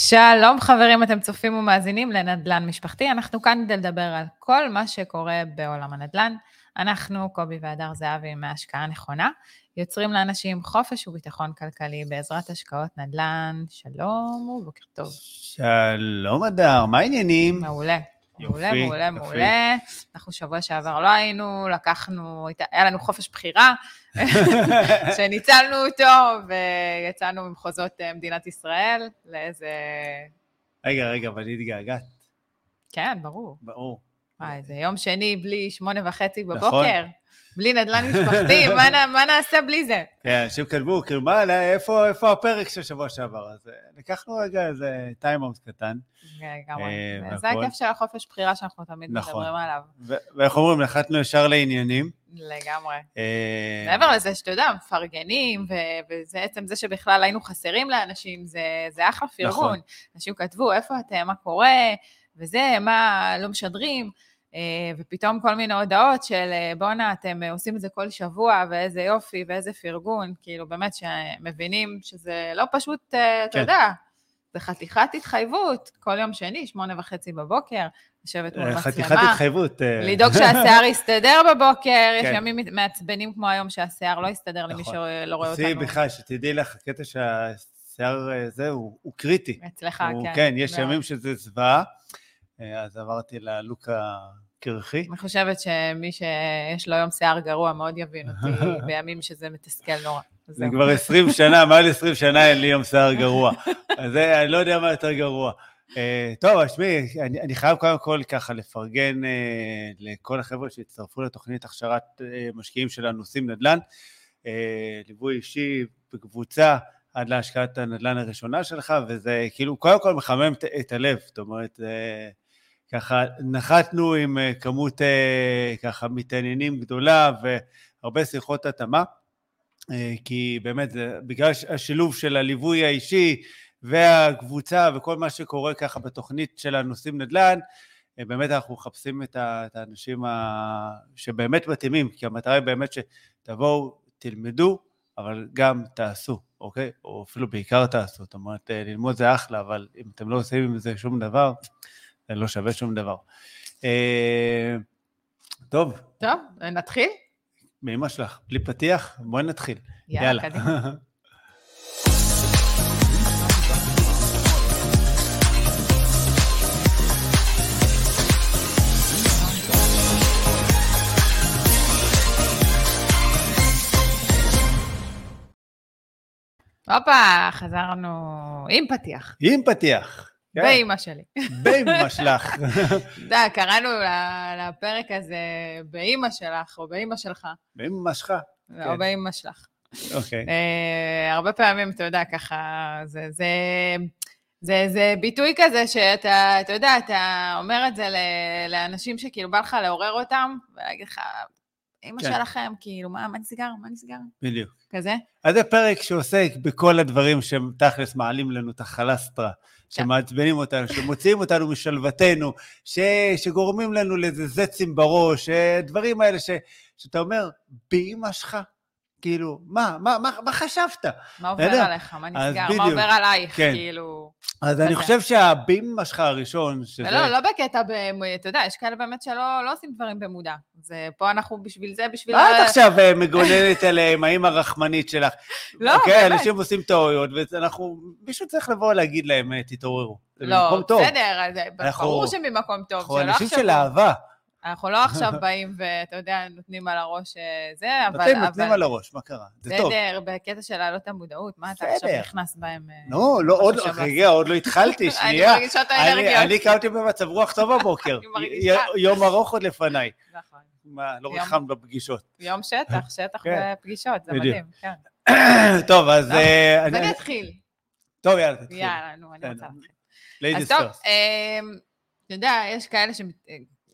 שלום חברים, אתם צופים ומאזינים לנדל"ן משפחתי. אנחנו כאן כדי לדבר על כל מה שקורה בעולם הנדל"ן. אנחנו, קובי והדר זהבי מהשקעה נכונה, יוצרים לאנשים חופש וביטחון כלכלי בעזרת השקעות נדל"ן. שלום ובוקר טוב. שלום אדר, מה העניינים? מעולה. יופי, מעולה, מעולה, יופי. מעולה. אנחנו שבוע שעבר לא היינו, לקחנו, היה לנו חופש בחירה, שניצלנו אותו, ויצאנו ממחוזות אה, מדינת ישראל לאיזה... רגע, רגע, אבל התגעגעת, כן, ברור. ברור. וואי, זה יום שני בלי שמונה וחצי נכון. בלי נדל"ן משפחתי, מה, מה נעשה בלי זה? כן, אנשים כתבו, כאילו, מה, איפה איפה הפרק של שבוע שעבר? אז אה, לקחנו רגע איזה טיימאוט קטן, לגמרי. אה, זה. הכיף של החופש בחירה שאנחנו תמיד נכון. מדברים עליו. ואיך אומרים, נחתנו ישר לעניינים. לגמרי. אה, מעבר לזה שאתה יודע, מפרגנים, וזה עצם זה שבכלל היינו חסרים לאנשים, זה, זה אחלה פרגון. נכון. אנשים כתבו, איפה אתם, מה קורה, וזה, מה, לא משדרים. אה, ופתאום כל מיני הודעות של אה, בואנה, אתם אה, עושים את זה כל שבוע, ואיזה יופי, ואיזה פרגון, כאילו באמת שמבינים שזה לא פשוט, אתה כן. יודע, זה חתיכת התחייבות, כל יום שני, שמונה וחצי בבוקר, לשבת מול מצלמה. חתיכת התחייבות. לדאוג שהשיער יסתדר בבוקר, יש כן. ימים מעצבנים כמו היום שהשיער לא יסתדר למי נכון. שלא רואה עשי אותנו. בכלל, שתדעי לך, הקטע שהשיער זה, הוא הוא קריטי. אצלך, הוא- כן. כן, יש. ימים שזה זוועה, אז עברתי ללוק הקרחי. אני חושבת שמי שיש לו היום שיער גרוע מאוד יבין אותי בימים שזה מתסכל נורא. זה. כבר 20 שנה, מעל 20 שנה אין לי יום שיער גרוע. אז אני לא יודע מה יותר גרוע. אה, טוב, אז תשמעי, אני, אני חייב קודם כל ככה לפרגן אה, לכל החבר'ה שהצטרפו לתוכנית הכשרת אה, משקיעים שלנו, עושים נדל"ן. אה, ליווי אישי בקבוצה עד להשקעת הנדל"ן הראשונה שלך, וזה כאילו קודם כל מחמם את, את הלב. זאת אומרת, אה, ככה נחתנו עם אה, כמות אה, ככה מתעניינים גדולה והרבה שיחות התאמה. אה, כי באמת, זה, בגלל השילוב של הליווי האישי והקבוצה וכל מה שקורה ככה בתוכנית של הנושאים נדל"ן, באמת אנחנו מחפשים את האנשים שבאמת מתאימים, כי המטרה היא באמת שתבואו, תלמדו, אבל גם תעשו, אוקיי? או אפילו בעיקר תעשו, זאת אומרת, ללמוד זה אחלה, אבל אם אתם לא עושים עם זה שום דבר, זה לא שווה שום דבר. אה, טוב, טוב, נתחיל? מאמא שלך, בלי פתיח, בואי נתחיל. יאללה, קדימה. הופה, חזרנו עם פתיח, עם פתיח. כן, באימא שלי. באמא שלך. אתה יודע, קראנו לפרק הזה באימא שלך, או באימא שלך, באמא שלך. או באימא שלך. אוקיי. אה, הרבה פעמים, אתה יודע, ככה, זה, זה, זה, זה ביטוי כזה שאתה, אתה יודע, אתה אומר את זה ל- לאנשים שכאילו בא לך לעורר אותם, ולהגיד לך, אמא כן. שלכם, כאילו, מה, מה נסגר? מה נסגר? בדיוק. כזה? אז זה פרק שעוסק בכל הדברים שתכלס מעלים לנו את החלסטרה, כן. שמעצבנים אותנו, שמוציאים אותנו משלוותנו, ש... שגורמים לנו לאיזה זצים בראש, אה, דברים האלה ש... שאתה אומר, באמא שלך, כאילו, מה, מה, מה, מה חשבת? מה עובר יודע. עליך? מה נסגר? מה בדיוק. עובר עלייך? כן. כאילו... אז אני כזה. חושב שהבאמא שלך הראשון, שזה... ולא, לא בקטע, ב... אתה יודע, יש כאלה באמת שלא לא עושים דברים במודע. זה, פה אנחנו בשביל זה, בשביל... מה ה- את עכשיו אה, מגוננת עליהם, האמא הרחמנית שלך? לא, אוקיי, באמת. אנשים עושים טעויות, ואנחנו, מישהו צריך לבוא להגיד להם, אה, תתעוררו. זה לא, במקום טוב. בסדר, אנחנו- ברור שממקום טוב. אנחנו שלא אנשים של אהבה. אנחנו לא עכשיו באים ואתה יודע, נותנים על הראש אה, זה, אבל... נותנים אבל- על הראש, מה קרה? זה טוב. בסדר, בקטע של להעלות המודעות, מה אתה עכשיו. נכנס בהם? אה, לא, לא, עוד לא. רגע, עוד לא התחלתי, אני שנייה. מרגישה את אני- האנרגיות. אני קמתי במצב רוח טוב בבוקר. אני יום ארוך עוד לפניי. נכון. מה, לא ריחמת בפגישות. יום שטח, שטח כן. בפגישות, זה בדיוק. מדהים, כן. טוב, אז... לא, אה, אני- אני אתחיל. טוב, יאללה, תתחיל. יאללה, נו, אני רוצה בסדר. להתחיל. אז טוב, אתה יודע, יש כאלה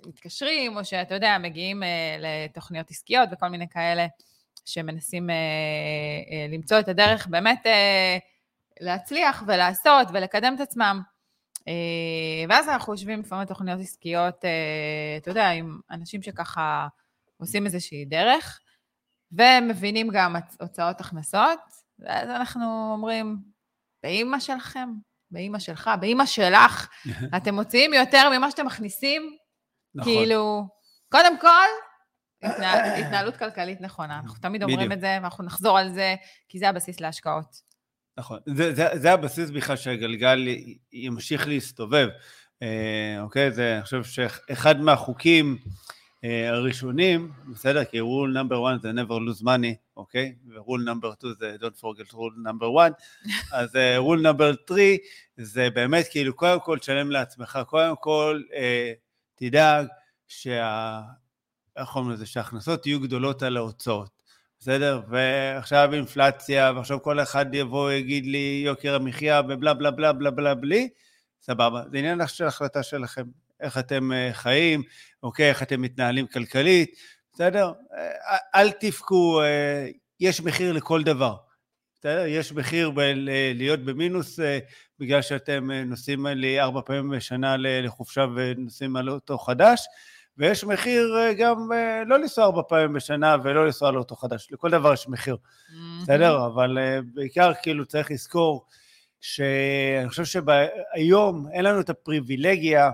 שמתקשרים, או שאתה יודע, מגיעים אה, לתוכניות עסקיות וכל מיני כאלה שמנסים אה, אה, למצוא את הדרך באמת אה, להצליח ולעשות ולקדם את עצמם. אה, ואז אנחנו יושבים לפעמים בתוכניות עסקיות, אה, אתה יודע, עם אנשים שככה עושים איזושהי דרך, ומבינים גם הוצאות הכנסות, ואז אנחנו אומרים, באימא שלכם, באימא שלך, באימא שלך, אתם מוציאים יותר ממה שאתם מכניסים, נכון. כאילו, קודם כל, התנהל, התנהלות כלכלית נכונה. אנחנו תמיד אומרים בדיוק. את זה, ואנחנו נחזור על זה, כי זה הבסיס להשקעות. נכון. זה, זה, זה הבסיס בכלל שהגלגל ימשיך להסתובב. אה, אוקיי? זה, אני חושב שאחד מהחוקים אה, הראשונים, בסדר? כי rule number one זה never lose money, אוקיי? ו-rule number two זה don't forget rule number one. אז אה, rule number three זה באמת כאילו, קודם כל תשלם לעצמך, קודם כל אה, תדאג שה... איך קוראים לזה? שההכנסות יהיו גדולות על ההוצאות. בסדר? ועכשיו אינפלציה, ועכשיו כל אחד יבוא ויגיד לי יוקר המחיה ובלה בלה בלה בלה בלה בלי, סבבה. זה עניין של החלטה שלכם, איך אתם אה, חיים, אוקיי, איך אתם מתנהלים כלכלית, בסדר? אה, אל תבכו, אה, יש מחיר לכל דבר. יש מחיר ב- להיות במינוס אה, בגלל שאתם אה, נוסעים לי ארבע פעמים בשנה לחופשה ונוסעים על אוטו חדש, ויש מחיר אה, גם לא לנסוע ארבע פעמים בשנה ולא לנסוע על אוטו חדש. לכל דבר יש מחיר. בסדר? אבל בעיקר כאילו צריך לזכור שאני חושב שהיום אין לנו את הפריבילגיה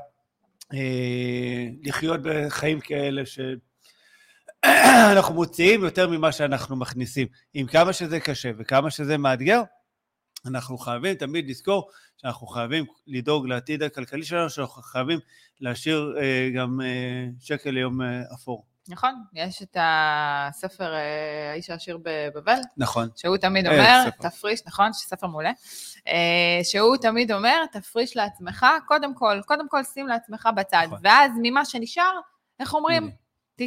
לחיות בחיים כאלה שאנחנו מוציאים יותר ממה שאנחנו מכניסים. עם כמה שזה קשה וכמה שזה מאתגר, אנחנו חייבים תמיד לזכור שאנחנו חייבים לדאוג לעתיד הכלכלי שלנו, שאנחנו חייבים להשאיר אה, גם אה, שקל ליום אה, אפור. נכון, יש את הספר אה, האיש העשיר בבבל, נכון. שהוא תמיד אה, אומר. תפריש, נכון, ספר מעולה, אה, שהוא תמיד אומר, תפריש לעצמך, קודם כל, קודם כל שים לעצמך בצד, נכון. ואז ממה שנשאר, איך אומרים?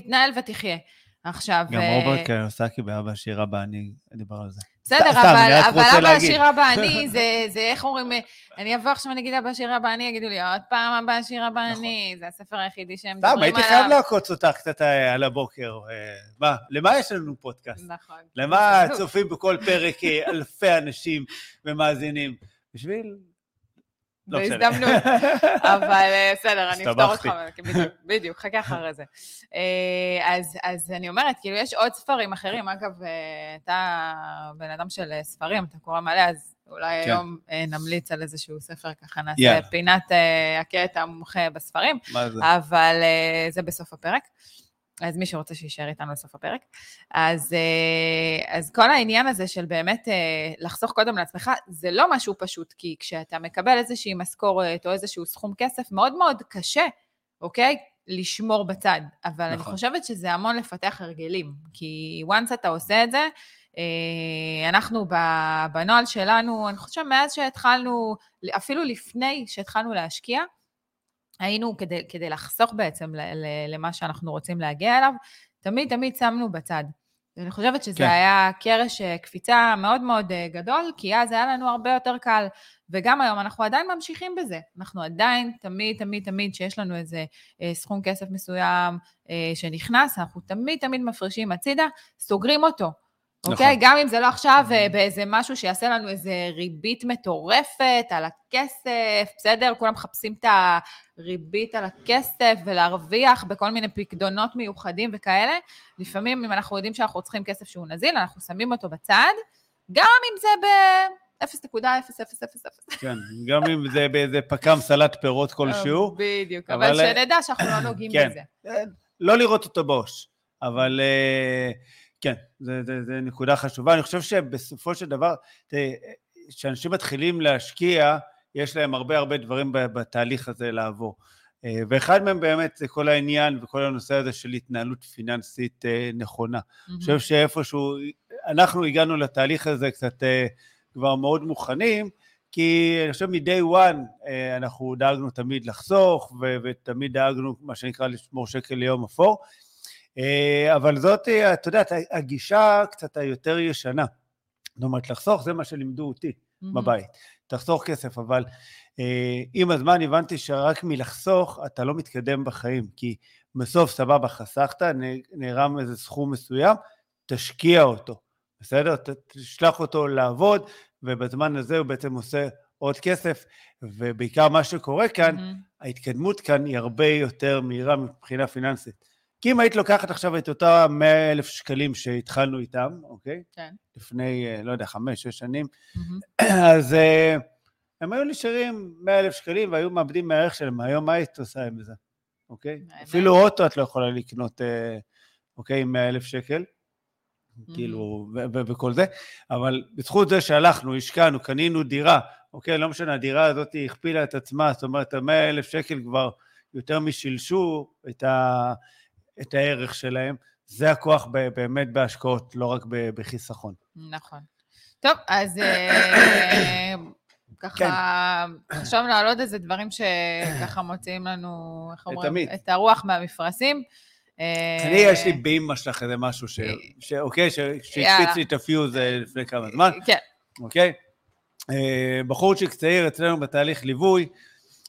תתנהל ותחיה. עכשיו, גם אה, רוברט קיוסקי באבא עשיר הבא, אני דיבר על זה. בסדר, סתם, אבל, אבא. עשיר אבא אני, זה, איך אומרים, אה, אני אבוא עכשיו ואני אגיד אבא עשיר אבא אני, יגידו לי, עוד פעם אבא עשיר אבא נכון. אני, זה הספר היחידי שהם סתם, מדברים הייתי עליו. חייב לעקוץ אותך קצת אה, על הבוקר. מה, למה יש לנו פודקאסט? נכון. למה. צופים בכל פרק אלפי אנשים ומאזינים? בשביל... לא. בהזדמנות. אבל אה, בסדר, אני אפתור אותך, הסתבכתי. בדיוק, חכה אחרי זה. אה, אז, אז אני אומרת, כאילו, יש עוד ספרים אחרים, אגב, אה, אתה בן אדם של ספרים, אתה קורא מלא, אז אולי כן. היום נמליץ על איזשהו ספר, ככה נעשה יאללה. פינת הקטע המומחה בספרים? אבל זה בסוף הפרק. אז מי שרוצה שיישאר איתנו לסוף הפרק. אז, אה, אז כל העניין הזה של באמת אה, לחסוך קודם לעצמך, זה לא משהו פשוט, כי כשאתה מקבל איזושהי משכורת או איזשהו סכום כסף, מאוד מאוד קשה, אוקיי? לשמור בצד. אבל אני נכון. חושבת שזה המון לפתח הרגלים, כי once אתה עושה את זה, אה, אנחנו בנוהל שלנו, אני חושבת מאז שהתחלנו, אפילו לפני שהתחלנו להשקיע, היינו, כדי, כדי לחסוך בעצם ל, ל, למה שאנחנו רוצים להגיע אליו, תמיד תמיד שמנו בצד. ואני חושבת שזה כן. היה קרש אה, קפיצה מאוד מאוד אה, גדול, כי אז היה לנו הרבה יותר קל. וגם היום אנחנו עדיין ממשיכים בזה. אנחנו עדיין, תמיד, תמיד, תמיד, שיש לנו איזה אה, סכום כסף מסוים אה, שנכנס, אנחנו תמיד, תמיד מפרישים הצידה, סוגרים אותו. נכון. אוקיי? גם אם זה לא עכשיו אה, באיזה משהו שיעשה לנו איזה ריבית מטורפת על הכסף, בסדר? כולם מחפשים את הריבית על הכסף ולהרוויח בכל מיני פקדונות מיוחדים וכאלה. לפעמים, אם אנחנו יודעים שאנחנו צריכים כסף שהוא נזיל, אנחנו שמים אותו בצד, גם אם זה ב-0.0000. כן, גם אם זה באיזה פק"ם סלט פירות כלשהו, בדיוק, אבל, אבל אה, שנדע שאנחנו לא נוגעים כן. בזה. אה, לא לראות אותו בעו"ש. אבל אה, כן, זה, זה, זה נקודה חשובה. אני חושב שבסופו של דבר, כשאנשים מתחילים להשקיע, יש להם הרבה הרבה דברים בתהליך הזה לעבור. אה, ואחד מהם באמת זה כל העניין וכל הנושא הזה של התנהלות פיננסית אה, נכונה. אני חושב שאיפשהו, אנחנו הגענו לתהליך הזה קצת אה, כבר מאוד מוכנים, כי אני חושב מ-day one אנחנו דאגנו תמיד לחסוך, ו- ותמיד דאגנו, מה שנקרא, לשמור שקל ליום אפור. אה, אבל זאת, אה, את יודעת, הגישה קצת היותר ישנה. זאת אומרת, לחסוך זה מה שלימדו אותי מהמם. בבית. תחסוך כסף, אבל אה, עם הזמן הבנתי שרק מלחסוך אתה לא מתקדם בחיים, כי בסוף, סבבה, חסכת, נערם איזה סכום מסוים, תשקיע אותו, בסדר? ת- תשלח אותו לעבוד, ובזמן הזה הוא בעצם עושה עוד כסף, ובעיקר מה שקורה כאן, מהמם. ההתקדמות כאן היא הרבה יותר מהירה מבחינה פיננסית. כי אם היית לוקחת עכשיו את אותם 100 אלף שקלים שהתחלנו איתם, אוקיי? כן. לפני, אה, לא יודע, חמש, שש שנים. אז uh, הם היו נשארים 100 אלף שקלים והיו מאבדים מהערך שלהם. היום מה היית עושה עם זה, אוקיי? אפילו אוטו את לא יכולה לקנות, אה, אוקיי, עם 100 אלף שקל. Mm-hmm. כאילו, וכל זה, אבל בזכות זה שהלכנו, השקענו, קנינו דירה, אוקיי, לא משנה, הדירה הזאת הכפילה את עצמה, זאת אומרת, ה-100 אלף שקל כבר יותר משילשו את, ה- את הערך שלהם. זה הכוח באמת בהשקעות, לא רק בחיסכון. נכון. טוב, אז אה, ככה, כן. חשבנו להעלות איזה דברים שככה מוציאים לנו, איך אומרים? את הרוח מהמפרשים. אה, אני, יש לי באמא שלך איזה משהו ש... ש- אוקיי, שהקפיץ לי את הפיוז אה, לפני כמה זמן, כן, אוקיי? אה, בחורצ'יק צעיר אצלנו בתהליך ליווי,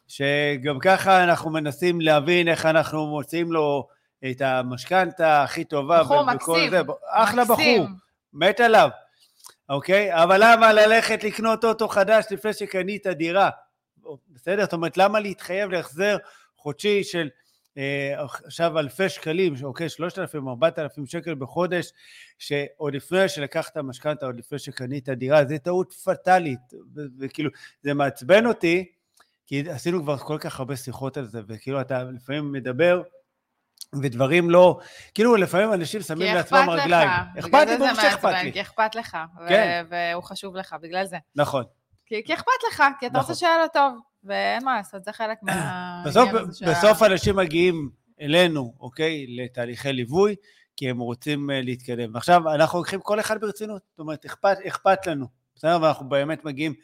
שגם ככה אנחנו מנסים להבין איך אנחנו מוצאים לו את המשכנתה הכי טובה. בחור מקסים, זה. אחלה מקסים. בחור, מת עליו, אוקיי? אבל למה ללכת לקנות אוטו חדש לפני שקנית דירה? בסדר? זאת אומרת, למה להתחייב להחזר חודשי של אה, עכשיו אלפי שקלים, אוקיי, 3,000, 4,000 שקל בחודש, שעוד לפני שלקחת משכנתה, עוד לפני שקנית דירה, זה טעות פטאלית, וכאילו, זה מעצבן אותי, כי עשינו כבר כל כך הרבה שיחות על זה, וכאילו אתה לפעמים מדבר, ודברים לא, כאילו לפעמים אנשים שמים לעצמם לך. רגליים. בגלל אכפת לי, ברור שאכפת לי. כי אכפת לך, כן. והוא חשוב לך, בגלל זה. נכון. כי כי אכפת לך, כי אתה נכון. רוצה שיהיה לו טוב, ואין מה לעשות, זה חלק מה... בסוף, בסוף אנשים מגיעים אלינו, אוקיי, לתהליכי ליווי, כי הם רוצים אה, להתקדם. ועכשיו אנחנו לוקחים כל אחד ברצינות, זאת אומרת, אכפת, אכפת לנו, בסדר? ואנחנו באמת מגיעים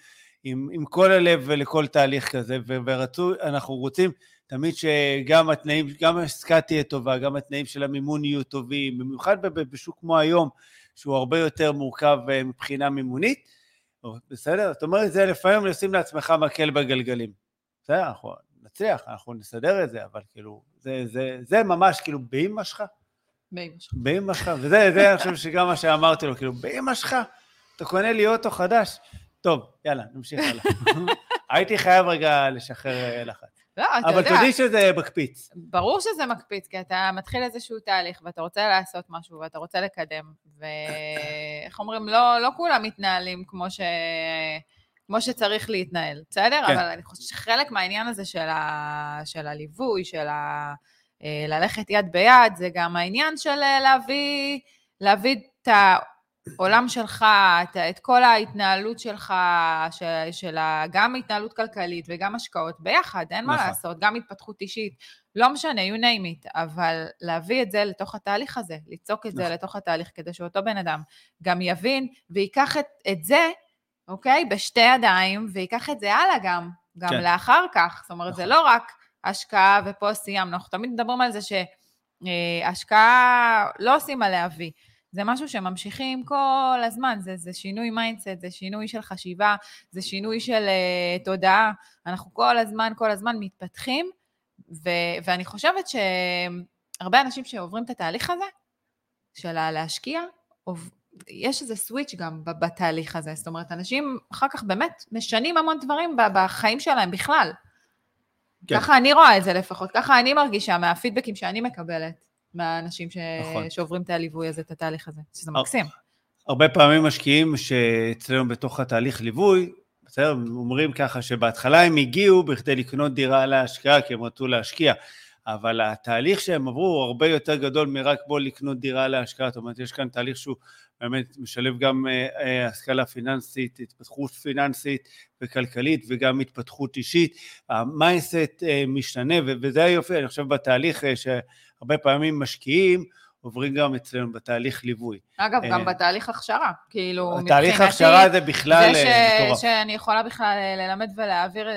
עם, עם כל הלב לכל תהליך כזה, ו- ורצו, אנחנו רוצים תמיד שגם התנאים, גם העסקה תהיה טובה, גם התנאים של המימון יהיו טובים, במיוחד בשוק כמו היום, שהוא הרבה יותר מורכב אה, מבחינה מימונית, בסדר? זאת אומרת, זה לפעמים לשים לעצמך מקל בגלגלים. בסדר, אנחנו נצליח, אנחנו נסדר את זה, אבל כאילו, זה, זה, זה ממש כאילו באמא שלך, באמא שלך. באמא שלך, וזה, זה אני חושב שגם מה שאמרתי לו, כאילו, באמא שלך, אתה קונה לי אוטו חדש? טוב, יאללה, נמשיך הלאה. הייתי חייב רגע לשחרר אה, לחץ. לא, אתה אבל יודע, תודי שזה מקפיץ. ברור שזה מקפיץ, כי אתה מתחיל איזשהו תהליך, ואתה רוצה לעשות משהו, ואתה רוצה לקדם, ואיך אומרים, לא, לא כולם מתנהלים כמו, ש... כמו שצריך להתנהל, בסדר? כן. אבל אני חושבת שחלק מהעניין הזה של, ה... של הליווי, של ה... אה, ללכת יד ביד, זה גם העניין של אה, להביא, להביא את העולם שלך, את, את כל ההתנהלות שלך, של, של גם התנהלות כלכלית וגם השקעות ביחד, אין מה נכון. לעשות, גם התפתחות אישית, לא משנה, you name it, אבל להביא את זה לתוך התהליך הזה, ליצוק את זה נכון. לתוך התהליך, כדי שאותו בן אדם גם יבין וייקח את, את זה, אוקיי, בשתי ידיים, וייקח את זה הלאה גם, גם כן. לאחר כך. זאת אומרת, זה נכון. לא רק השקעה ופה סיימנו, אנחנו תמיד מדברים על זה שהשקעה לא עושים עליה וי. זה משהו שממשיכים כל הזמן, זה, זה שינוי mindset, זה שינוי של חשיבה, זה שינוי של אה, תודעה. אנחנו כל הזמן, כל הזמן מתפתחים, ו, ואני חושבת שהרבה אנשים שעוברים את התהליך הזה, של להשקיע, עוב- יש איזה switch גם בתהליך הזה. זאת אומרת, אנשים אחר כך באמת משנים המון דברים בחיים שלהם בכלל. כן. ככה אני רואה את זה לפחות, ככה אני מרגישה מהפידבקים שאני מקבלת מהאנשים ש... נכון. שעוברים את הליווי הזה, את התהליך הזה, שזה מקסים. הרבה פעמים משקיעים שאצלנו בתוך התהליך ליווי, בסדר, אומרים ככה שבהתחלה הם הגיעו בכדי לקנות דירה להשקעה, כי הם רצו להשקיע, אבל התהליך שהם עברו הוא הרבה יותר גדול מרק בוא לקנות דירה להשקעה, זאת אומרת, יש כאן תהליך שהוא באמת משלב גם אה, אה, השכלה פיננסית, התפתחות פיננסית וכלכלית וגם התפתחות אישית, ה mindset אה, משתנה, וזה היופי, אני חושב בתהליך אה, שהרבה פעמים משקיעים, עוברים גם אצלנו בתהליך ליווי. אגב, גם אה, בתהליך הכשרה, כאילו, מבחינתי, הכשרה זה בכלל זה אה, ש... מטורף. שאני יכולה בכלל אה, ללמד ולהעביר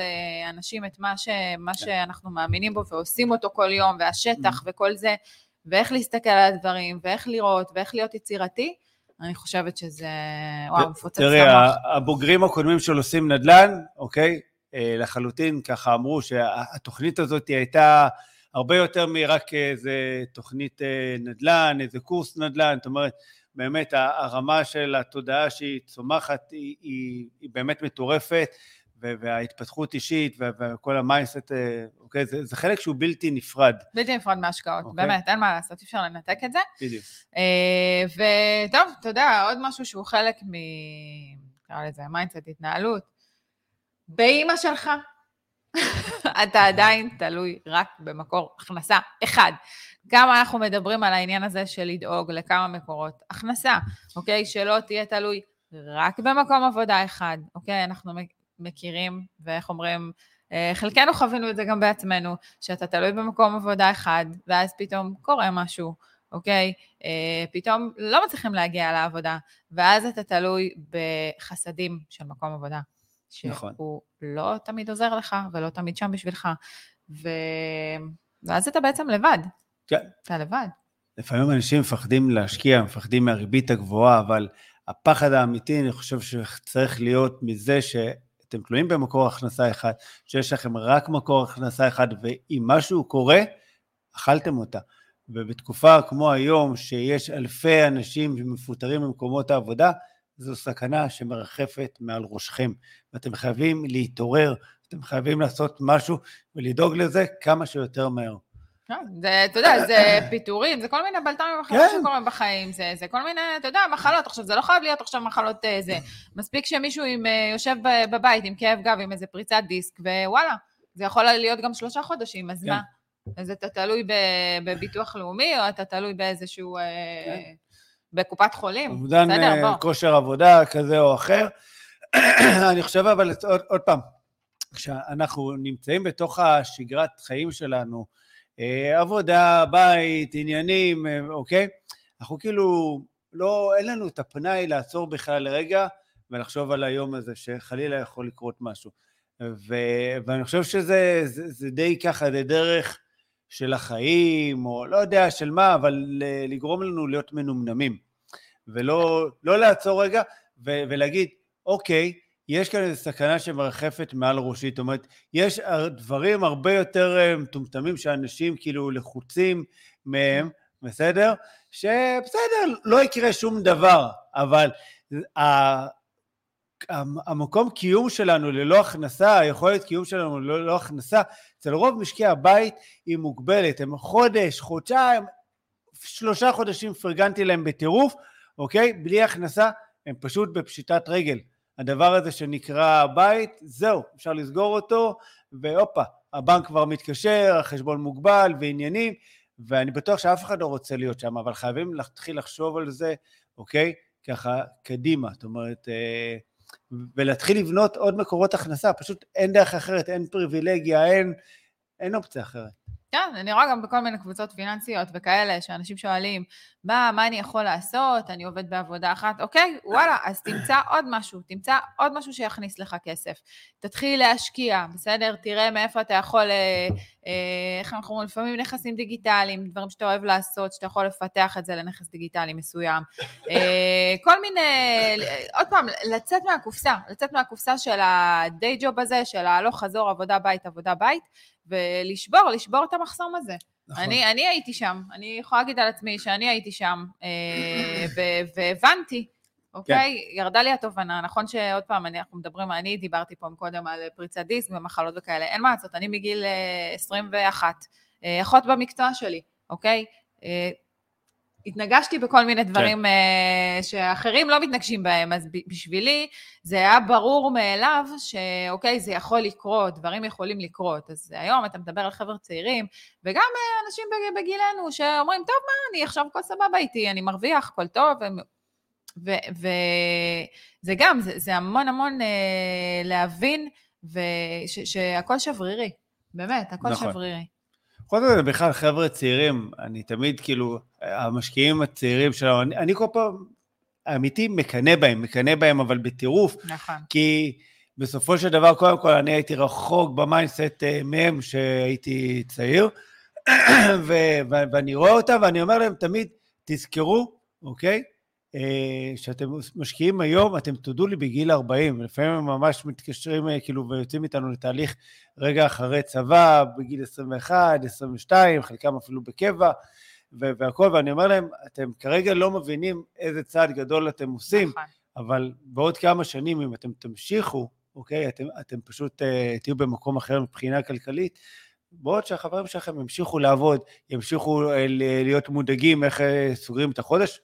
לאנשים את מה, ש... מה שאנחנו מאמינים בו ועושים אותו כל יום, והשטח ממ. וכל זה, ואיך להסתכל על הדברים, ואיך לראות, ואיך להיות יצירתי, אני חושבת שזה, וואו, מפוצץ תראי, המוח. ה- הבוגרים הקודמים של עושים נדל"ן, אוקיי? לחלוטין ככה אמרו שהתוכנית הזאת הייתה הרבה יותר מרק איזה תוכנית אה, נדל"ן, איזה קורס נדל"ן, זאת אומרת, באמת הרמה של התודעה שהיא צומחת היא, היא, היא באמת מטורפת, וההתפתחות אישית וכל ה mindset, אה, אוקיי? זה, זה חלק שהוא בלתי נפרד, בלתי נפרד מהשקעות, אוקיי. באמת, אין מה לעשות, אי אפשר לנתק את זה. בדיוק. אה, וטוב, אתה יודע, עוד משהו שהוא חלק מ... נקרא לזה mindset, התנהלות. באימא שלך, אתה עדיין תלוי רק במקור הכנסה אחד. כמה אנחנו מדברים על העניין הזה של לדאוג לכמה מקורות הכנסה, אוקיי? שלא תהיה תלוי רק במקום עבודה אחד, אוקיי? אנחנו מכירים, ואיך אומרים, אה, חלקנו חווינו את זה גם בעצמנו, שאתה תלוי במקום עבודה אחד, ואז פתאום קורה משהו, אוקיי? אה, פתאום לא מצליחים להגיע לעבודה, ואז אתה תלוי בחסדים של מקום עבודה. נכון. שהוא לא תמיד עוזר לך ולא תמיד שם בשבילך, ו... ואז אתה בעצם לבד. כן. אתה לבד. לפעמים אנשים מפחדים להשקיע, מפחדים מהריבית הגבוהה, אבל הפחד האמיתי, אני חושב שצריך להיות מזה שאתם תלויים במקור הכנסה אחד, שיש לכם רק מקור הכנסה אחד, ואם משהו קורה, אכלתם אותה. ובתקופה כמו היום, שיש אלפי אנשים שמפוטרים ממקומות העבודה, זו סכנה שמרחפת מעל ראשכם, ואתם חייבים להתעורר, אתם חייבים לעשות משהו ולדאוג לזה כמה שיותר מהר. כן, זה, אתה יודע, זה פיטורים, זה כל מיני בלת"מים אחרים כן. שקורים בחיים, זה, זה כל מיני, אתה יודע, מחלות. עכשיו, זה לא חייב להיות עכשיו מחלות אה, זה. מספיק שמישהו עם, אה, יושב בבית עם כאב גב, עם איזה פריצת דיסק, ווואלה, זה יכול להיות גם שלושה חודשים, אז כן. מה? אז אתה תלוי בביטוח לאומי, או אתה תלוי באיזשהו... אה, כן. בקופת חולים, בסדר. אובדן כושר עבודה כזה או אחר. אני חושב אבל, עוד, עוד פעם, כשאנחנו נמצאים בתוך השגרת חיים שלנו, אה, עבודה, בית, עניינים, אה, אוקיי? אנחנו כאילו, לא, אין לנו את הפנאי לעצור בכלל לרגע ולחשוב על היום הזה, שחלילה יכול לקרות משהו. ו, ואני חושב שזה זה, זה די ככה, זה דרך של החיים, או לא יודע של מה, אבל לגרום לנו להיות מנומנמים. ולא לא לעצור רגע ו, ולהגיד, אוקיי, יש כאן איזו סכנה שמרחפת מעל ראשי, זאת אומרת, יש דברים הרבה יותר אה, מטומטמים שאנשים כאילו לחוצים מהם, בסדר? שבסדר, לא יקרה שום דבר, אבל המקום קיום שלנו ללא הכנסה, היכולת קיום שלנו ללא הכנסה, אצל רוב משקי הבית היא מוגבלת. הם חודש, חודשיים, שלושה חודשים פרגנתי להם בטירוף, אוקיי? בלי הכנסה, הם פשוט בפשיטת רגל. הדבר הזה שנקרא בית, זהו, אפשר לסגור אותו, והופה, הבנק כבר מתקשר, החשבון מוגבל ועניינים, ואני בטוח שאף אחד לא רוצה להיות שם, אבל חייבים להתחיל לחשוב על זה, אוקיי? ככה קדימה, זאת אומרת, אה, ולהתחיל לבנות עוד מקורות הכנסה, פשוט אין דרך אחרת, אין פריבילגיה, אין, אין אופציה אחרת. כן, אני רואה גם בכל מיני קבוצות פיננסיות וכאלה, שאנשים שואלים, מה, מה אני יכול לעשות? אני עובד בעבודה אחת. אוקיי, וואלה, אז תמצא עוד משהו, תמצא עוד משהו שיכניס לך כסף. תתחיל להשקיע, בסדר? תראה מאיפה אתה יכול, אה, אה, איך אנחנו אומרים, לפעמים נכסים דיגיטליים, דברים שאתה אוהב לעשות, שאתה יכול לפתח את זה לנכס דיגיטלי מסוים. אה, כל מיני, עוד פעם, לצאת מהקופסה, לצאת מהקופסה של הדיי ג'וב הזה, של ההלוך חזור, עבודה בית, עבודה בית, ולשבור, לשבור את המחסום הזה. נכון. אני, אני הייתי שם, אני יכולה להגיד על עצמי שאני הייתי שם, אה, והבנתי, אוקיי? כן. ירדה לי התובנה, נכון שעוד פעם, אני, אנחנו מדברים, אני דיברתי פה קודם על פריצת דיסק ומחלות וכאלה, אין מה לעשות, אני מגיל 21, אה, אה, אחות במקצוע שלי, אוקיי? התנגשתי בכל מיני דברים כן. uh, שאחרים לא מתנגשים בהם, אז בשבילי זה היה ברור מאליו שאוקיי, זה יכול לקרות, דברים יכולים לקרות. אז היום אתה מדבר על חבר'ה צעירים, וגם uh, אנשים בגילנו שאומרים, טוב, מה, אני עכשיו הכל סבבה איתי, אני מרוויח, הכל טוב, וזה גם, זה, זה המון המון אה, להבין שהכל שברירי, באמת, הכל נכון. שברירי. קודם כל, בכלל, חבר'ה צעירים, אני תמיד, כאילו, המשקיעים הצעירים שלנו, אני, אני כל פעם, אמיתי, מקנא בהם, מקנא בהם, אבל בטירוף. נכון. כי בסופו של דבר, קודם כל, אני הייתי רחוק ב mindset אה, מהם שהייתי צעיר, ו- ו- ואני רואה אותם, ואני אומר להם תמיד, תזכרו, אוקיי? אה, שאתם משקיעים היום, אתם תודו לי בגיל 40, ולפעמים הם ממש מתקשרים אה, כאילו ויוצאים איתנו לתהליך רגע אחרי צבא, בגיל 21, 22, חלקם אפילו בקבע, והכל, ואני אומר להם, אתם כרגע לא מבינים איזה צעד גדול אתם עושים, נכון. אבל בעוד כמה שנים, אם אתם תמשיכו, אוקיי, אתם, אתם פשוט uh, תהיו במקום אחר מבחינה כלכלית, בעוד שהחברים שלכם ימשיכו לעבוד, ימשיכו להיות מודאגים איך סוגרים את החודש,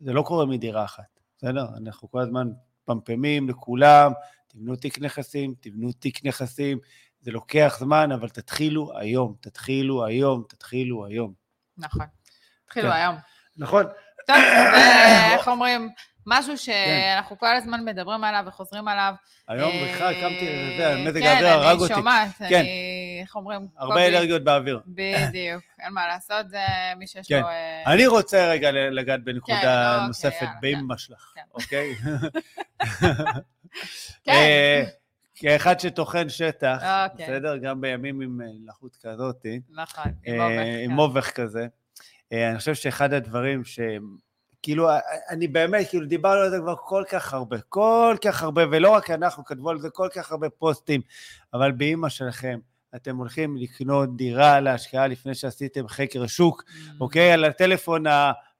זה לא קורה מדירה אחת, בסדר? אנחנו כל הזמן פמפמים לכולם, תבנו תיק נכסים, תבנו תיק נכסים, זה לוקח זמן, אבל תתחילו היום, תתחילו היום, תתחילו היום. נכון. התחילו כן. היום. נכון? טוב, ואיך אומרים, משהו שאנחנו כל הזמן מדברים עליו וחוזרים עליו. היום אה, בכלל קמתי, יודע, מזג האוויר הרג כן, אותי. אני שומעת, כן. אני, איך אומרים? הרבה אנרגיות באוויר. בדיוק, אין מה לעשות, זה מי שיש כן. לו... אה, אני רוצה רגע לגעת כן, בנקודה אוקיי, נוספת, יאללה, באמא שלך, כן. אוקיי? כן. אה, כאחד שטוחן שטח, אוקיי. בסדר? גם בימים עם אה, לחות כזאת, נכון, אה, עם אובך, עם כן. אובך כזה, אה, אני חושב שאחד הדברים ש... כאילו, אני באמת, כאילו, דיברנו על זה כבר כל כך הרבה, כל כך הרבה, ולא רק אנחנו, כתבו על זה כל כך הרבה פוסטים, אבל באימא שלכם, אתם הולכים לקנות דירה להשקעה לפני שעשיתם חקר שוק, Mm. אוקיי? על הטלפון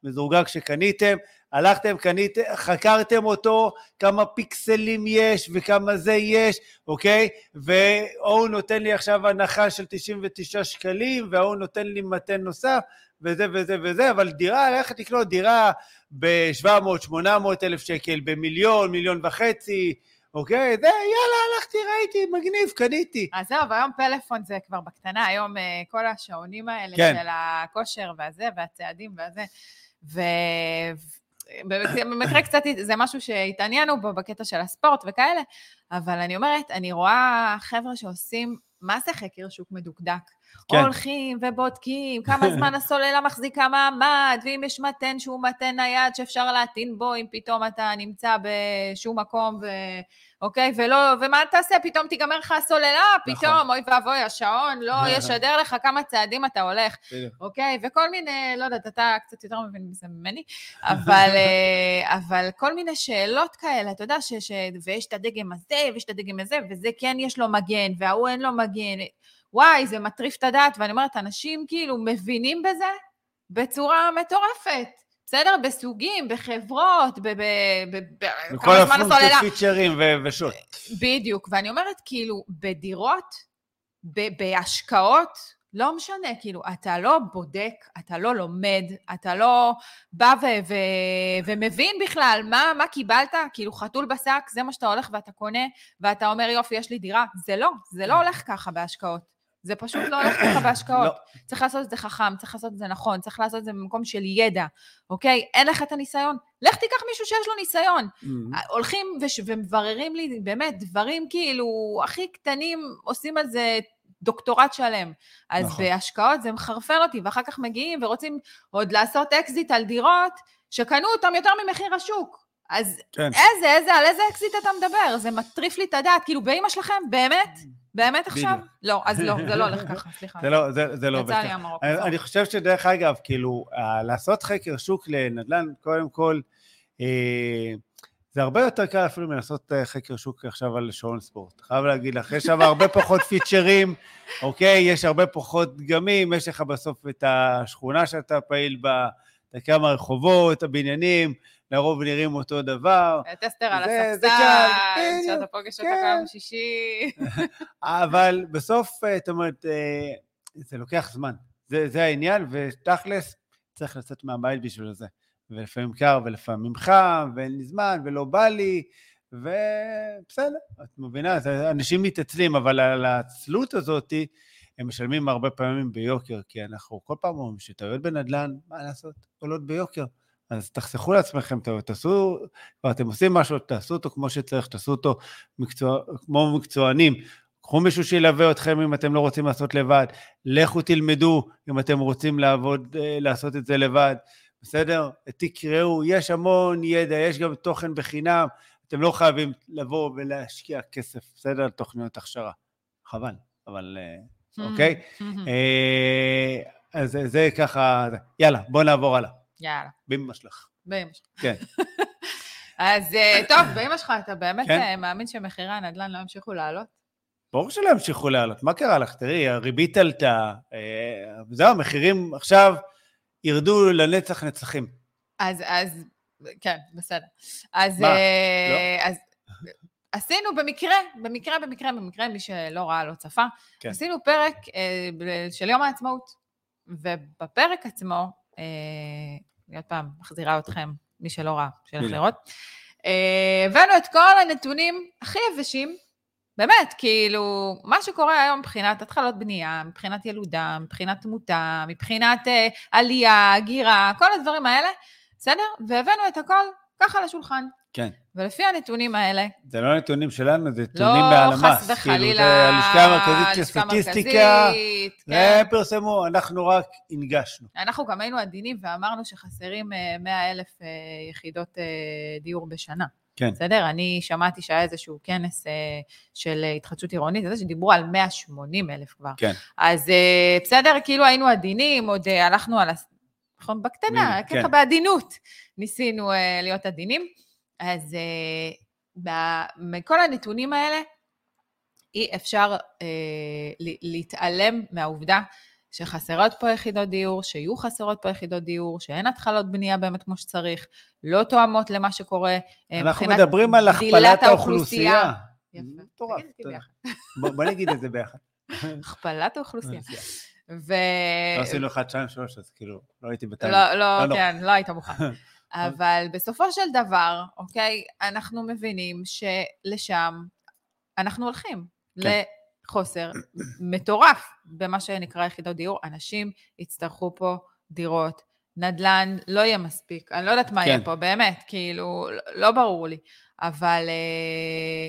המזורגג שקניתם, הלכתם, קניתם, חקרתם אותו, כמה פיקסלים יש וכמה זה יש, אוקיי? והוא נותן לי עכשיו הנחה של 99 שקלים, וההוא נותן לי מתן נוסף, וזה וזה וזה, אבל דירה, ללכת לקנות דירה ב-700, 800 אלף שקל, במיליון, מיליון וחצי, אוקיי? זה, יאללה, הלכתי, ראיתי, מגניב, קניתי. אז זהו, והיום פלאפון זה כבר בקטנה, היום אה, כל השעונים האלה כן. של הכושר והזה, והצעדים והזה, ו... במקרה- במקרה קצת, זה משהו שהתעניינו בו בקטע של הספורט וכאלה, אבל אני אומרת, אני רואה חבר'ה שעושים, מה זה חקר שוק מדוקדק? כן. הולכים ובודקים כמה זמן הסוללה מחזיקה מעמד, ואם יש מתן שהוא מתן נייד שאפשר להטעין בו, אם פתאום אתה נמצא בשום מקום, ו... אוקיי? ולא, ומה תעשה? פתאום תיגמר לך הסוללה, נכון. פתאום, אוי ואבוי, השעון לא ישדר לך כמה צעדים אתה הולך. אוקיי? וכל מיני, לא יודעת, אתה קצת יותר מבין מזה ממני, אבל, אה, אבל כל מיני שאלות כאלה, אתה יודע, ש, ש, ויש את הדגם הזה, ויש את הדגם הזה, וזה כן יש לו מגן, וההוא אין לו מגן. וואי, זה מטריף את הדעת, ואני אומרת, אנשים כאילו מבינים בזה בצורה מטורפת. בסדר? בסוגים, בחברות, ב... ב, ב, ב זמן הפונקציות. פיצ'רים ו- ושוט. בדיוק, ואני אומרת, כאילו, בדירות, ב- בהשקעות, לא משנה, כאילו, אתה לא בודק, אתה לא לומד, אתה לא בא ו- ו- ומבין בכלל מה, מה קיבלת, כאילו, חתול בשק, זה מה שאתה הולך ואתה קונה, ואתה אומר, יופי, יש לי דירה. זה לא, זה לא הולך ככה בהשקעות. זה פשוט לא הולך ככה בהשקעות. לא. צריך לעשות את זה חכם, צריך לעשות את זה נכון, צריך לעשות את זה במקום של ידע, אוקיי? אין לך את הניסיון? לך תיקח מישהו שיש לו ניסיון. הולכים וש... ומבררים לי באמת דברים כאילו הכי קטנים, עושים על זה דוקטורט שלם. אז. נכון. בהשקעות זה מחרפן אותי, ואחר כך מגיעים ורוצים עוד לעשות אקזיט על דירות שקנו אותם יותר ממחיר השוק. אז כן. איזה, איזה, על איזה אקזיט אתה מדבר? זה מטריף לי את הדעת. כאילו, באמא שלכם, באמת? באמת עכשיו? בדיוק. לא, אז לא, זה לא הולך ככה, סליחה. זה לא, זה, זה לא עובד ככה. אני, אני חושב שדרך אגב, כאילו, אה, לעשות חקר שוק לנדל"ן, קודם כל, אה, זה הרבה יותר קל אפילו מלעשות אה, חקר שוק עכשיו על שעון ספורט. חייב להגיד לך, יש שם הרבה פחות פיצ'רים, אוקיי? יש הרבה פחות דגמים, יש לך בסוף את השכונה שאתה פעיל בה, את כמה רחובות, הבניינים, לרוב נראים אותו דבר. טסטר על הספסל, שאתה פוגש אותה כן. ביום שישי. אבל בסוף, אה, זאת אומרת, אה, זה לוקח זמן. זה, זה העניין, ותכלס, צריך לצאת מהבית בשביל זה. ולפעמים קר ולפעמים חם, ואין לי זמן, ולא בא לי, ובסדר, את מבינה, זה, אנשים מתעצלים, אבל על העצלות הזאת, הם משלמים הרבה פעמים ביוקר, כי אנחנו כל פעם אומרים שטעויות בנדל"ן, מה לעשות, עולות ביוקר. אז תחסכו לעצמכם תעשו, כבר אתם עושים משהו, תעשו אותו כמו שצריך, תעשו אותו מקצוע, כמו מקצוענים. קחו מישהו שילווה אתכם אם אתם לא רוצים לעשות לבד, לכו תלמדו אם אתם רוצים לעבוד, אה, לעשות את זה לבד, בסדר? תקראו, יש המון ידע, יש גם תוכן בחינם, אתם לא חייבים לבוא ולהשקיע כסף, בסדר? על תוכניות הכשרה. חבל, אבל אה, אוקיי? אה, אז זה- ככה, יאללה, בוא נעבור הלאה. יאללה, באמא שלך. באמא שלך. כן. אז אה, טוב, באמא שלך, אתה באמת כן. אה, מאמין שמחירי הנדל"ן לא ימשיכו לעלות? ברור שלא ימשיכו לעלות, מה קרה לך? תראי, הריבית עלתה, אה, זהו, המחירים עכשיו ירדו לנצח נצחים. אז, אז, כן, בסדר. אז, מה? אה, אז עשינו במקרה, במקרה, במקרה, במקרה, מי שלא ראה, לא צפה, כן. עשינו פרק אה, של יום העצמאות, ובפרק עצמו, אני עוד פעם מחזירה אתכם, מי שלא ראה, שילך. לראות, אה, הבאנו את כל הנתונים הכי יבשים, באמת, כאילו, מה שקורה היום מבחינת התחלות בנייה, מבחינת ילודה, מבחינת תמותה, מבחינת uh, עלייה, הגירה, כל הדברים האלה, בסדר? והבאנו את הכל ככה לשולחן. כן. ולפי הנתונים האלה... זה לא נתונים שלנו, זה נתונים לא, מהלמ"ס. חס וחלילה, כאילו, זה הלשכה המרכזית לסטטיסטיקה. המרכזית, זה כן. פרסמו, אנחנו רק הנגשנו. אנחנו גם היינו עדינים ואמרנו שחסרים 100 אלף אה, יחידות אה, דיור בשנה. כן. בסדר? אני שמעתי שהיה איזשהו כנס אה, של אה, התחדשות עירונית, זה שדיברו על 180 אלף כבר. כן. אז אה, בסדר, כאילו היינו עדינים, עוד אה, הלכנו על... נכון, בקטנה, ככה כן. בעדינות ניסינו אה, להיות עדינים. אז אה, מכל הנתונים האלה, אי אפשר אה, ל- להתעלם מהעובדה שחסרות פה יחידות דיור, שיהיו חסרות פה יחידות דיור, שאין התחלות בנייה באמת כמו שצריך, לא תואמות למה שקורה אה, אנחנו מדברים על הכפלת האוכלוסייה. יפה. מטורף. בוא נגיד את זה ביחד. הכפלת האוכלוסייה. ו... לא עשינו אחד, שתיים, שלוש, אז כאילו, לא הייתי בטיים. לא, לא, לא, לא. כן, לא היית מוכן. אבל בסופו של דבר, אוקיי, אנחנו מבינים שלשם אנחנו הולכים. כן. לחוסר מטורף במה שנקרא יחידות דיור. אנשים יצטרכו פה דירות, נדל"ן לא יהיה מספיק. אני לא יודעת מה כן. יהיה פה, באמת, כאילו, לא ברור לי. אבל אה,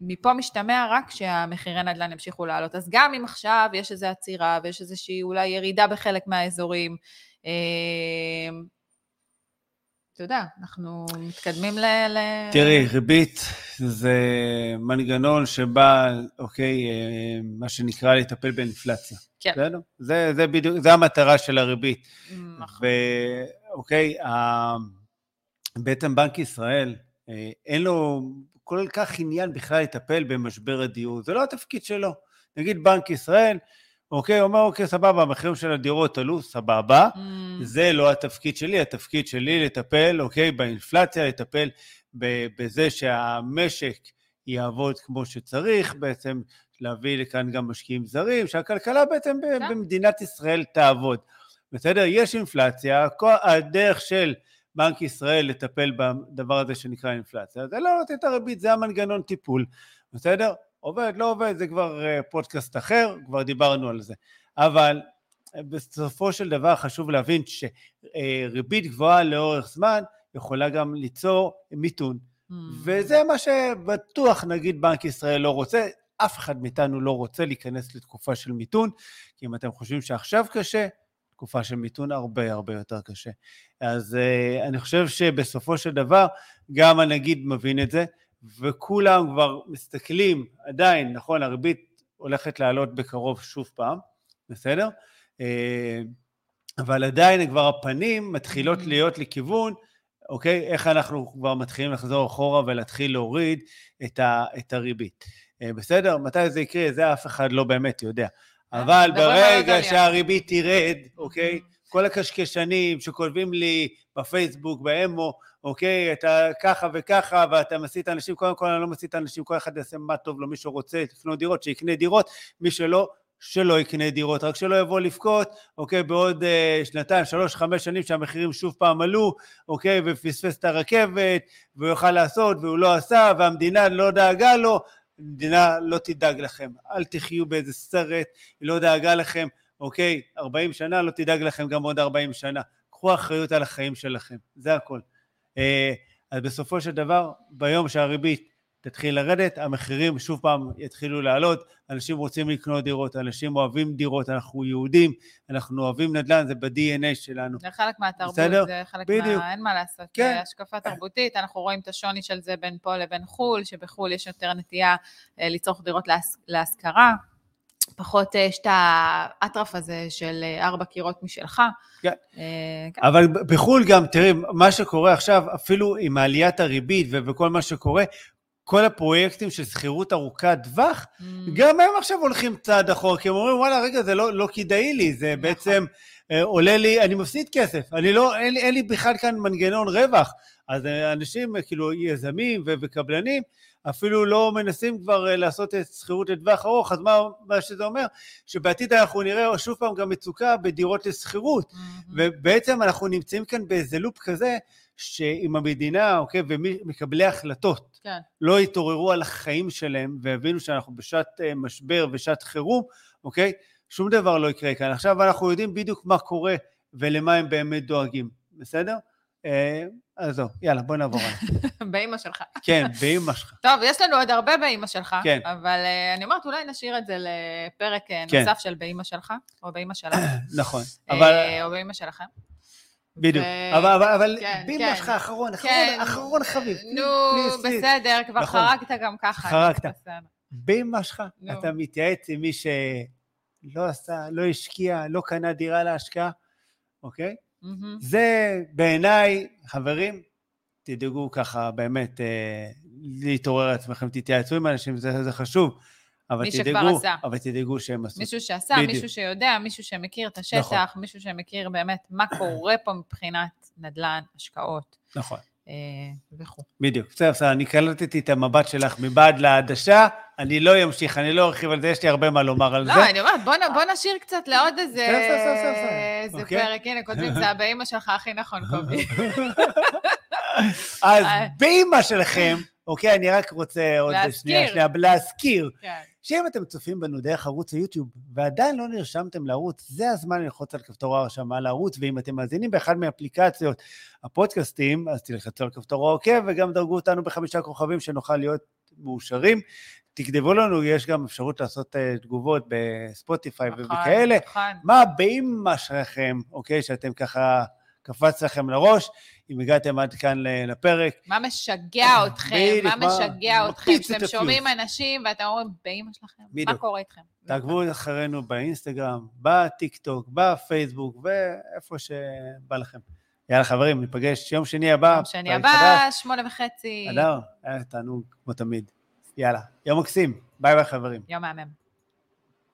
מפה משתמע רק שהמחירי נדל"ן ימשיכו לעלות. אז גם אם עכשיו יש איזו עצירה ויש איזושהי אולי ירידה בחלק מהאזורים, אה, אתה יודע, אנחנו מתקדמים ל... ל- תראי, ריבית זה מנגנון שבא, אוקיי, אה, מה שנקרא לטפל באינפלציה. כן. בסדר? זה, זה בדיוק, זה המטרה של הריבית. נכון. ואוקיי, ה- בעצם בנק ישראל, אה, אין לו כל כך עניין בכלל לטפל במשבר הדיור, זה לא התפקיד שלו. נגיד בנק ישראל, אוקיי, אומר, אוקיי, סבבה, המחירים של הדירות עלו, סבבה. Mm, זה לא התפקיד שלי, התפקיד שלי לטפל, אוקיי, באינפלציה, לטפל בזה שהמשק יעבוד כמו שצריך, בעצם להביא לכאן גם משקיעים זרים, שהכלכלה בעצם ב- כן. במדינת ישראל תעבוד. בסדר? יש אינפלציה, הדרך של בנק ישראל לטפל בדבר הזה שנקרא אינפלציה, זה לא לתת את הריבית, זה המנגנון טיפול, בסדר? עובד, לא עובד, זה כבר אה, פודקאסט אחר, כבר דיברנו על זה. אבל בסופו של דבר חשוב להבין שריבית גבוהה לאורך זמן יכולה גם ליצור מיתון. mm. וזה מה שבטוח נגיד בנק ישראל לא רוצה, אף אחד מאיתנו לא רוצה להיכנס לתקופה של מיתון, כי אם אתם חושבים שעכשיו קשה, תקופה של מיתון הרבה הרבה יותר קשה. אז uh, אני חושב שבסופו של דבר גם הנגיד מבין את זה, וכולם כבר מסתכלים, עדיין, נכון, הריבית הולכת לעלות בקרוב שוב פעם, בסדר? אה, אבל עדיין כבר הפנים מתחילות Mm. להיות לכיוון, אוקיי? איך אנחנו כבר מתחילים לחזור אחורה ולהתחיל להוריד את, ה, את הריבית. אה, בסדר? מתי זה יקרה? זה אף אחד לא באמת יודע. אבל על עוד ברגע. שהריבית תרד, אוקיי? כל הקשקשנים שכותבים לי בפייסבוק, באמו, אוקיי, אתה ככה וככה, ואתה מסית אנשים, קודם כל אני לא מסית אנשים, כל אחד יעשה מה טוב לו, מי שרוצה לקנות דירות, שיקנה דירות, מי שלא, שלא יקנה דירות, רק שלא יבוא לבכות, אוקיי, בעוד אה, שנתיים, שלוש, חמש שנים שהמחירים שוב פעם עלו, אוקיי, ופספס את הרכבת, והוא יוכל לעשות, והוא לא עשה, והמדינה לא דאגה לו, המדינה לא תדאג לכם. אל תחיו באיזה סרט, היא לא דאגה לכם, אוקיי, 40 שנה, לא תדאג לכם גם עוד 40 שנה. קחו אחריות על החיים שלכם, זה הכל. אה, אז בסופו של דבר, ביום שהריבית תתחיל לרדת, המחירים שוב פעם יתחילו לעלות, אנשים רוצים לקנות דירות, אנשים אוהבים דירות, אנחנו יהודים, אנחנו אוהבים נדל"ן, זה ב-DNA שלנו. זה חלק מהתרבות, בסדר? זה חלק בדיוק. מה... אין מה לעשות. כן. זה השקפה תרבותית, אנחנו רואים את השוני של זה בין פה לבין חו"ל, שבחו"ל יש יותר נטייה אה, לצרוך דירות להש... להשכרה, פחות אה, יש את האטרף הזה של אה, ארבע קירות משלך. כן. אה, כן. אבל בחו"ל גם, תראי, מה שקורה עכשיו, אפילו עם עליית הריבית ו- וכל מה שקורה, כל הפרויקטים של שכירות ארוכת טווח, Mm, גם הם עכשיו הולכים צעד אחורה, כי הם אומרים, וואלה, רגע, זה לא, לא כדאי לי, זה נכון. בעצם אה, עולה לי, אני מפסיד כסף, אני לא, אין, אין לי בכלל כאן מנגנון רווח. אז אנשים, כאילו, יזמים וקבלנים, אפילו לא מנסים כבר אה, לעשות את שכירות לטווח ארוך, אז מה, מה שזה אומר? שבעתיד אנחנו נראה שוב פעם גם מצוקה בדירות לשכירות. מהמם. ובעצם אנחנו נמצאים כאן באיזה לופ כזה, שאם המדינה, אוקיי, ומקבלי החלטות כן. לא התעוררו על החיים שלהם והבינו שאנחנו בשעת אה, משבר ושעת חירום, אוקיי? שום דבר לא יקרה כאן. עכשיו אנחנו יודעים בדיוק מה קורה ולמה הם באמת דואגים, בסדר? אה, אז זהו, יאללה, בוא נעבור הלאה. באימא שלך. כן, באימא שלך. טוב, יש לנו עוד הרבה באימא שלך, כן. אבל אה, אני אומרת, אולי נשאיר את זה לפרק כן. נוסף של באימא שלך, או באימא שלך, נכון, אבל... או באימא שלכם. בדיוק. ו- אבל, אבל, אבל כן, באמא כן. שלך אחרון, אחרון, כן. אחרון חביב. נו. בסדר, כבר נכון. חרגת גם ככה. חרגת. באמא שלך. אתה מתייעץ עם מי שלא עשה, לא השקיע, לא קנה דירה להשקעה, אוקיי? מהמם. זה בעיניי, חברים, תדאגו ככה באמת אה, להתעורר על עצמכם, תתייעצו עם אנשים, זה, זה חשוב, אבל מי שכבר תדאגו, עשה. אבל תדאגו שהם עשו. מישהו שעשה, בדיוק. מישהו שיודע, מישהו שמכיר את השטח, נכון. מישהו שמכיר באמת מה קורה פה מבחינת נדל"ן, השקעות נכון, וכו'. בדיוק. בסדר, בסדר, אני קלטתי את המבט שלך מבעד לעדשה, אני לא אמשיך, אני לא ארחיב על זה, יש לי הרבה מה לומר על זה. לא, אני אומרת, בוא נשאיר קצת לעוד איזה אוקיי. פרק. הנה, כותבים, זה הבאימא שלך הכי נכון, קובי. אז אה. באמא שלכם, אוקיי, אני רק רוצה עוד להזכיר. שנייה, שנייה, להזכיר, כן. שאם אתם צופים בנו דרך ערוץ היוטיוב ועדיין לא נרשמתם לערוץ, זה הזמן ללחוץ על כפתור ההרשמה לערוץ, ואם אתם מאזינים באחד מאפליקציות הפודקאסטים, אז תלחצו על כפתור העוקב וגם דרגו אותנו בחמישה כוכבים שנוכל להיות מאושרים. תכתבו לנו, יש גם אפשרות לעשות אה, תגובות בספוטיפיי נכון, וכאלה. נכון. מה באמא שלכם, אוקיי, שאתם ככה, קפץ לכם לראש, אם הגעתם עד כאן לפרק, מה משגע אתכם? בדיוק, מה משגע אתכם? מקפיץ שאתם את הפיוז. שומעים אנשים ואתם אומרים, באמא שלכם, מה. קורה איתכם? תעקבו אחרינו באינסטגרם, בטיק טוק, בפייסבוק, ואיפה שבא לכם. יאללה חברים, ניפגש יום שני הבא. יום שני הבא. שמונה וחצי, אדר, היה תענוג כמו תמיד. יאללה, יום מקסים. ביי ביי חברים. יום מהמם.